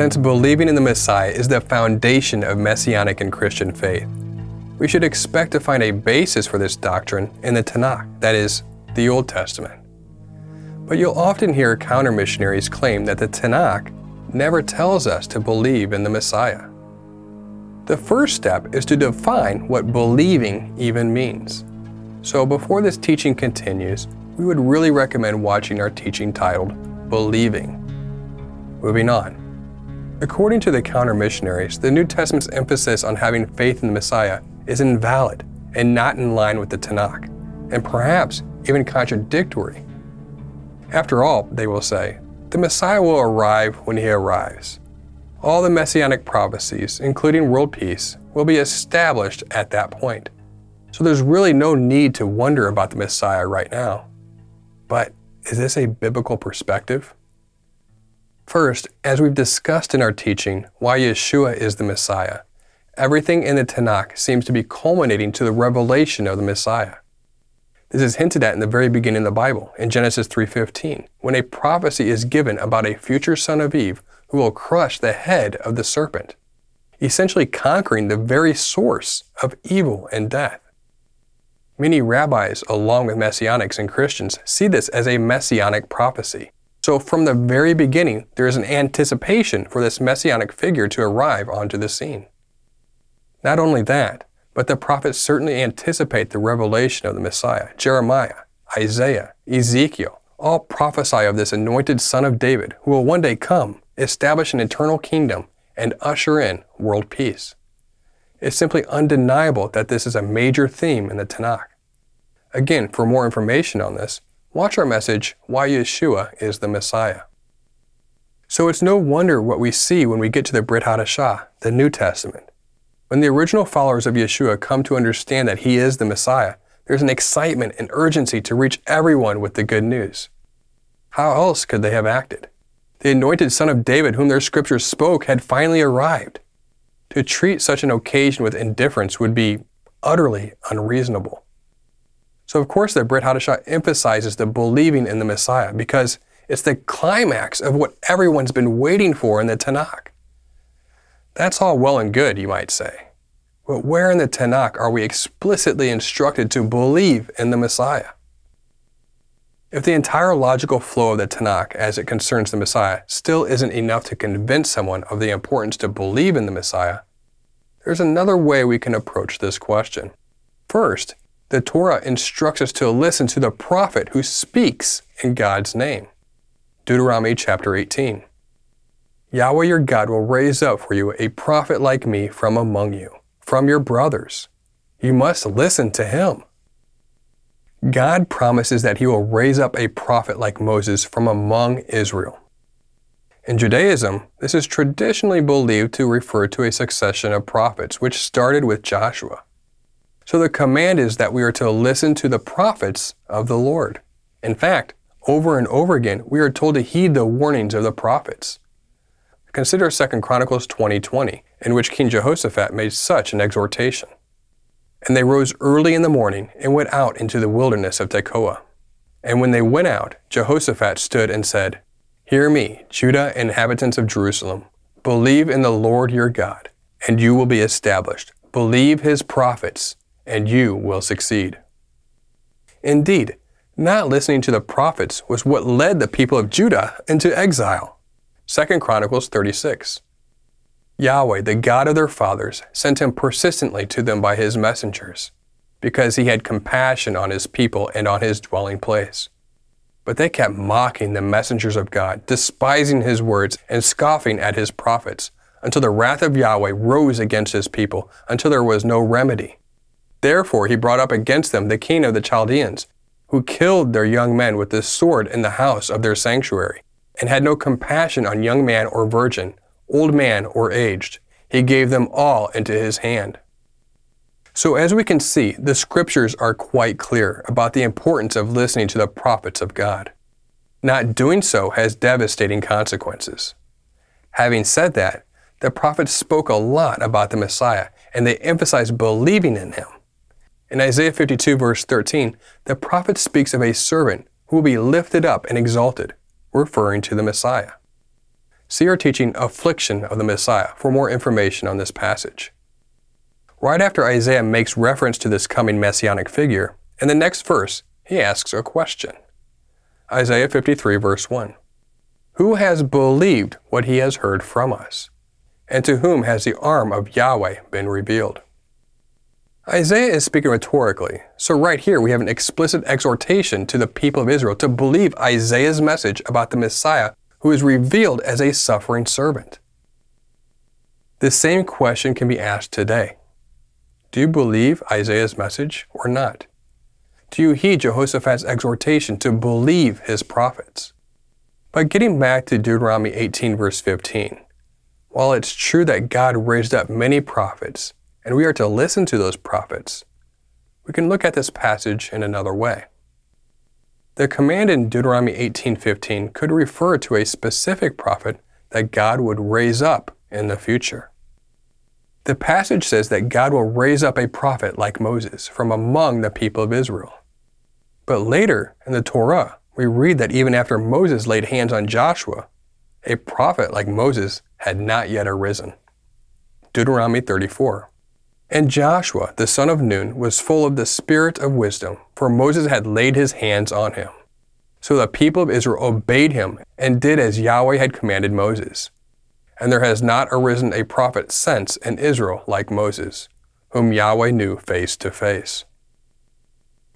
Since believing in the Messiah is the foundation of Messianic and Christian faith, we should expect to find a basis for this doctrine in the Tanakh, that is, the Old Testament. But you'll often hear counter missionaries claim that the Tanakh never tells us to believe in the Messiah. The first step is to define what believing even means. So before this teaching continues, we would really recommend watching our teaching titled Believing. Moving on. According to the counter missionaries, the New Testament's emphasis on having faith in the Messiah is invalid and not in line with the Tanakh, and perhaps even contradictory. After all, they will say, the Messiah will arrive when he arrives. All the messianic prophecies, including world peace, will be established at that point. So there's really no need to wonder about the Messiah right now. But is this a biblical perspective? First, as we've discussed in our teaching, why Yeshua is the Messiah, everything in the Tanakh seems to be culminating to the revelation of the Messiah. This is hinted at in the very beginning of the Bible, in Genesis 3.15, when a prophecy is given about a future son of Eve who will crush the head of the serpent, essentially conquering the very source of evil and death. Many rabbis, along with messianics and Christians, see this as a messianic prophecy so from the very beginning, there is an anticipation for this messianic figure to arrive onto the scene. Not only that, but the prophets certainly anticipate the revelation of the Messiah. Jeremiah, Isaiah, Ezekiel all prophesy of this anointed son of David who will one day come, establish an eternal kingdom, and usher in world peace. It's simply undeniable that this is a major theme in the Tanakh. Again, for more information on this, Watch our message, Why Yeshua is the Messiah. So it's no wonder what we see when we get to the Brit Hadashah, the New Testament. When the original followers of Yeshua come to understand that he is the Messiah, there's an excitement and urgency to reach everyone with the good news. How else could they have acted? The anointed son of David, whom their scriptures spoke, had finally arrived. To treat such an occasion with indifference would be utterly unreasonable. So, of course, the Brit Hadashah emphasizes the believing in the Messiah because it's the climax of what everyone's been waiting for in the Tanakh. That's all well and good, you might say. But where in the Tanakh are we explicitly instructed to believe in the Messiah? If the entire logical flow of the Tanakh as it concerns the Messiah still isn't enough to convince someone of the importance to believe in the Messiah, there's another way we can approach this question. First, the Torah instructs us to listen to the prophet who speaks in God's name. Deuteronomy chapter 18. Yahweh your God will raise up for you a prophet like me from among you, from your brothers. You must listen to him. God promises that he will raise up a prophet like Moses from among Israel. In Judaism, this is traditionally believed to refer to a succession of prophets which started with Joshua. So the command is that we are to listen to the prophets of the Lord. In fact, over and over again, we are told to heed the warnings of the prophets. Consider 2 Chronicles 20:20, in which King Jehoshaphat made such an exhortation. And they rose early in the morning and went out into the wilderness of Tekoa. And when they went out, Jehoshaphat stood and said, Hear me, Judah inhabitants of Jerusalem. Believe in the Lord your God, and you will be established. Believe his prophets, and you will succeed. Indeed, not listening to the prophets was what led the people of Judah into exile. 2 Chronicles 36. Yahweh, the God of their fathers, sent him persistently to them by his messengers, because he had compassion on his people and on his dwelling place. But they kept mocking the messengers of God, despising his words, and scoffing at his prophets, until the wrath of Yahweh rose against his people, until there was no remedy. Therefore he brought up against them the king of the Chaldeans, who killed their young men with the sword in the house of their sanctuary, and had no compassion on young man or virgin, old man or aged. He gave them all into his hand. So, as we can see, the scriptures are quite clear about the importance of listening to the prophets of God. Not doing so has devastating consequences. Having said that, the prophets spoke a lot about the Messiah and they emphasized believing in him. In Isaiah 52, verse 13, the prophet speaks of a servant who will be lifted up and exalted, referring to the Messiah. See our teaching, Affliction of the Messiah, for more information on this passage. Right after Isaiah makes reference to this coming messianic figure, in the next verse, he asks a question. Isaiah 53, verse 1. Who has believed what he has heard from us? And to whom has the arm of Yahweh been revealed? Isaiah is speaking rhetorically, so right here we have an explicit exhortation to the people of Israel to believe Isaiah's message about the Messiah who is revealed as a suffering servant. The same question can be asked today. Do you believe Isaiah's message or not? Do you heed Jehoshaphat's exhortation to believe his prophets? But getting back to Deuteronomy 18, verse 15, while it's true that God raised up many prophets, and we are to listen to those prophets, we can look at this passage in another way. The command in Deuteronomy 18:15 could refer to a specific prophet that God would raise up in the future. The passage says that God will raise up a prophet like Moses from among the people of Israel. But later in the Torah, we read that even after Moses laid hands on Joshua, a prophet like Moses had not yet arisen. Deuteronomy 34. And Joshua, the son of Nun, was full of the spirit of wisdom, for Moses had laid his hands on him. So the people of Israel obeyed him and did as Yahweh had commanded Moses. And there has not arisen a prophet since in Israel like Moses, whom Yahweh knew face to face.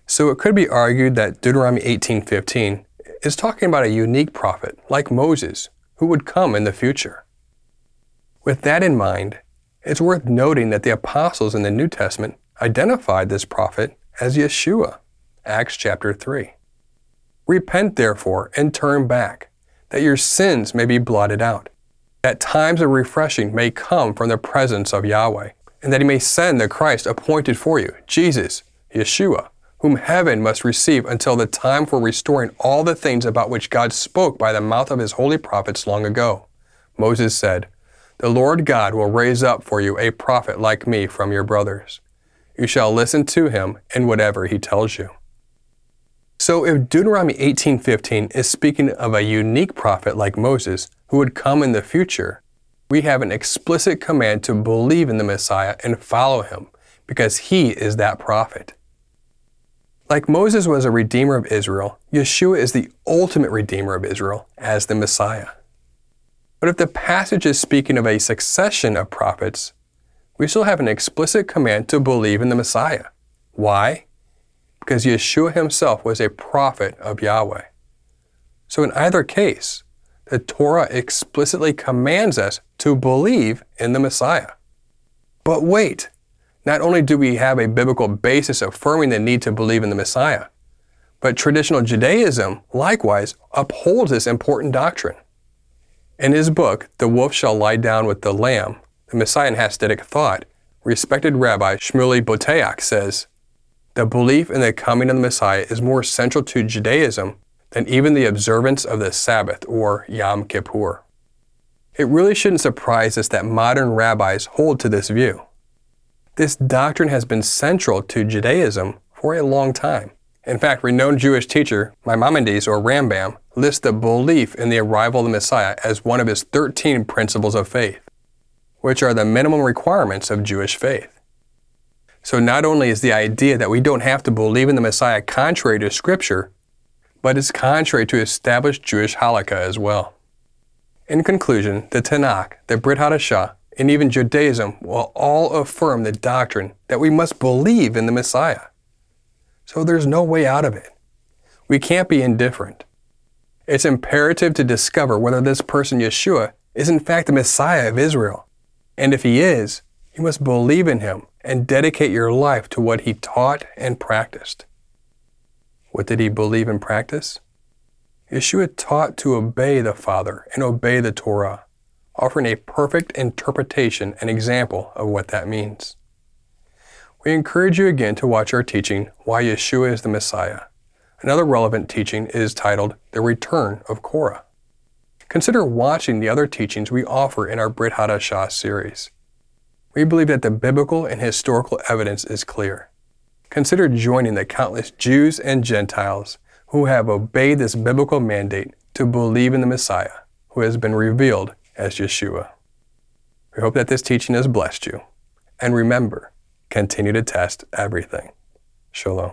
So it could be argued that Deuteronomy 18:15 is talking about a unique prophet like Moses who would come in the future. With that in mind, it's worth noting that the apostles in the New Testament identified this prophet as Yeshua, Acts chapter 3. Repent therefore and turn back, that your sins may be blotted out, that times of refreshing may come from the presence of Yahweh, and that he may send the Christ appointed for you, Jesus, Yeshua, whom heaven must receive until the time for restoring all the things about which God spoke by the mouth of his holy prophets long ago. Moses said, the Lord God will raise up for you a prophet like me from your brothers. You shall listen to him in whatever he tells you. So if Deuteronomy 18:15 is speaking of a unique prophet like Moses who would come in the future, we have an explicit command to believe in the Messiah and follow him because he is that prophet. Like Moses was a redeemer of Israel, Yeshua is the ultimate redeemer of Israel as the Messiah. But if the passage is speaking of a succession of prophets, we still have an explicit command to believe in the Messiah. Why? Because Yeshua himself was a prophet of Yahweh. So in either case, the Torah explicitly commands us to believe in the Messiah. But wait, not only do we have a biblical basis affirming the need to believe in the Messiah, but traditional Judaism likewise upholds this important doctrine. In his book, The Wolf Shall Lie Down with the Lamb, the Messianic Hasidic thought, respected Rabbi Shmuley Boteach says, The belief in the coming of the Messiah is more central to Judaism than even the observance of the Sabbath or Yom Kippur. It really shouldn't surprise us that modern rabbis hold to this view. This doctrine has been central to Judaism for a long time. In fact, renowned Jewish teacher Maimonides or Rambam lists the belief in the arrival of the Messiah as one of his 13 principles of faith, which are the minimum requirements of Jewish faith. So not only is the idea that we don't have to believe in the Messiah contrary to Scripture, but it's contrary to established Jewish halakha as well. In conclusion, the Tanakh, the Brit Hadashah, and even Judaism will all affirm the doctrine that we must believe in the Messiah. So there's no way out of it. We can't be indifferent. It's imperative to discover whether this person, Yeshua, is in fact the Messiah of Israel, And if he is, you must believe in him and dedicate your life to what he taught and practiced. What did he believe and practice? Yeshua taught to obey the Father and obey the Torah, offering a perfect interpretation and example of what that means. We encourage you again to watch our teaching, Why Yeshua is the Messiah. Another relevant teaching is titled The Return of Korah. Consider watching the other teachings we offer in our Brit Hadashah series. We believe that the biblical and historical evidence is clear. Consider joining the countless Jews and Gentiles who have obeyed this biblical mandate to believe in the Messiah, who has been revealed as Yeshua. We hope that this teaching has blessed you. And remember, continue to test everything. Shalom.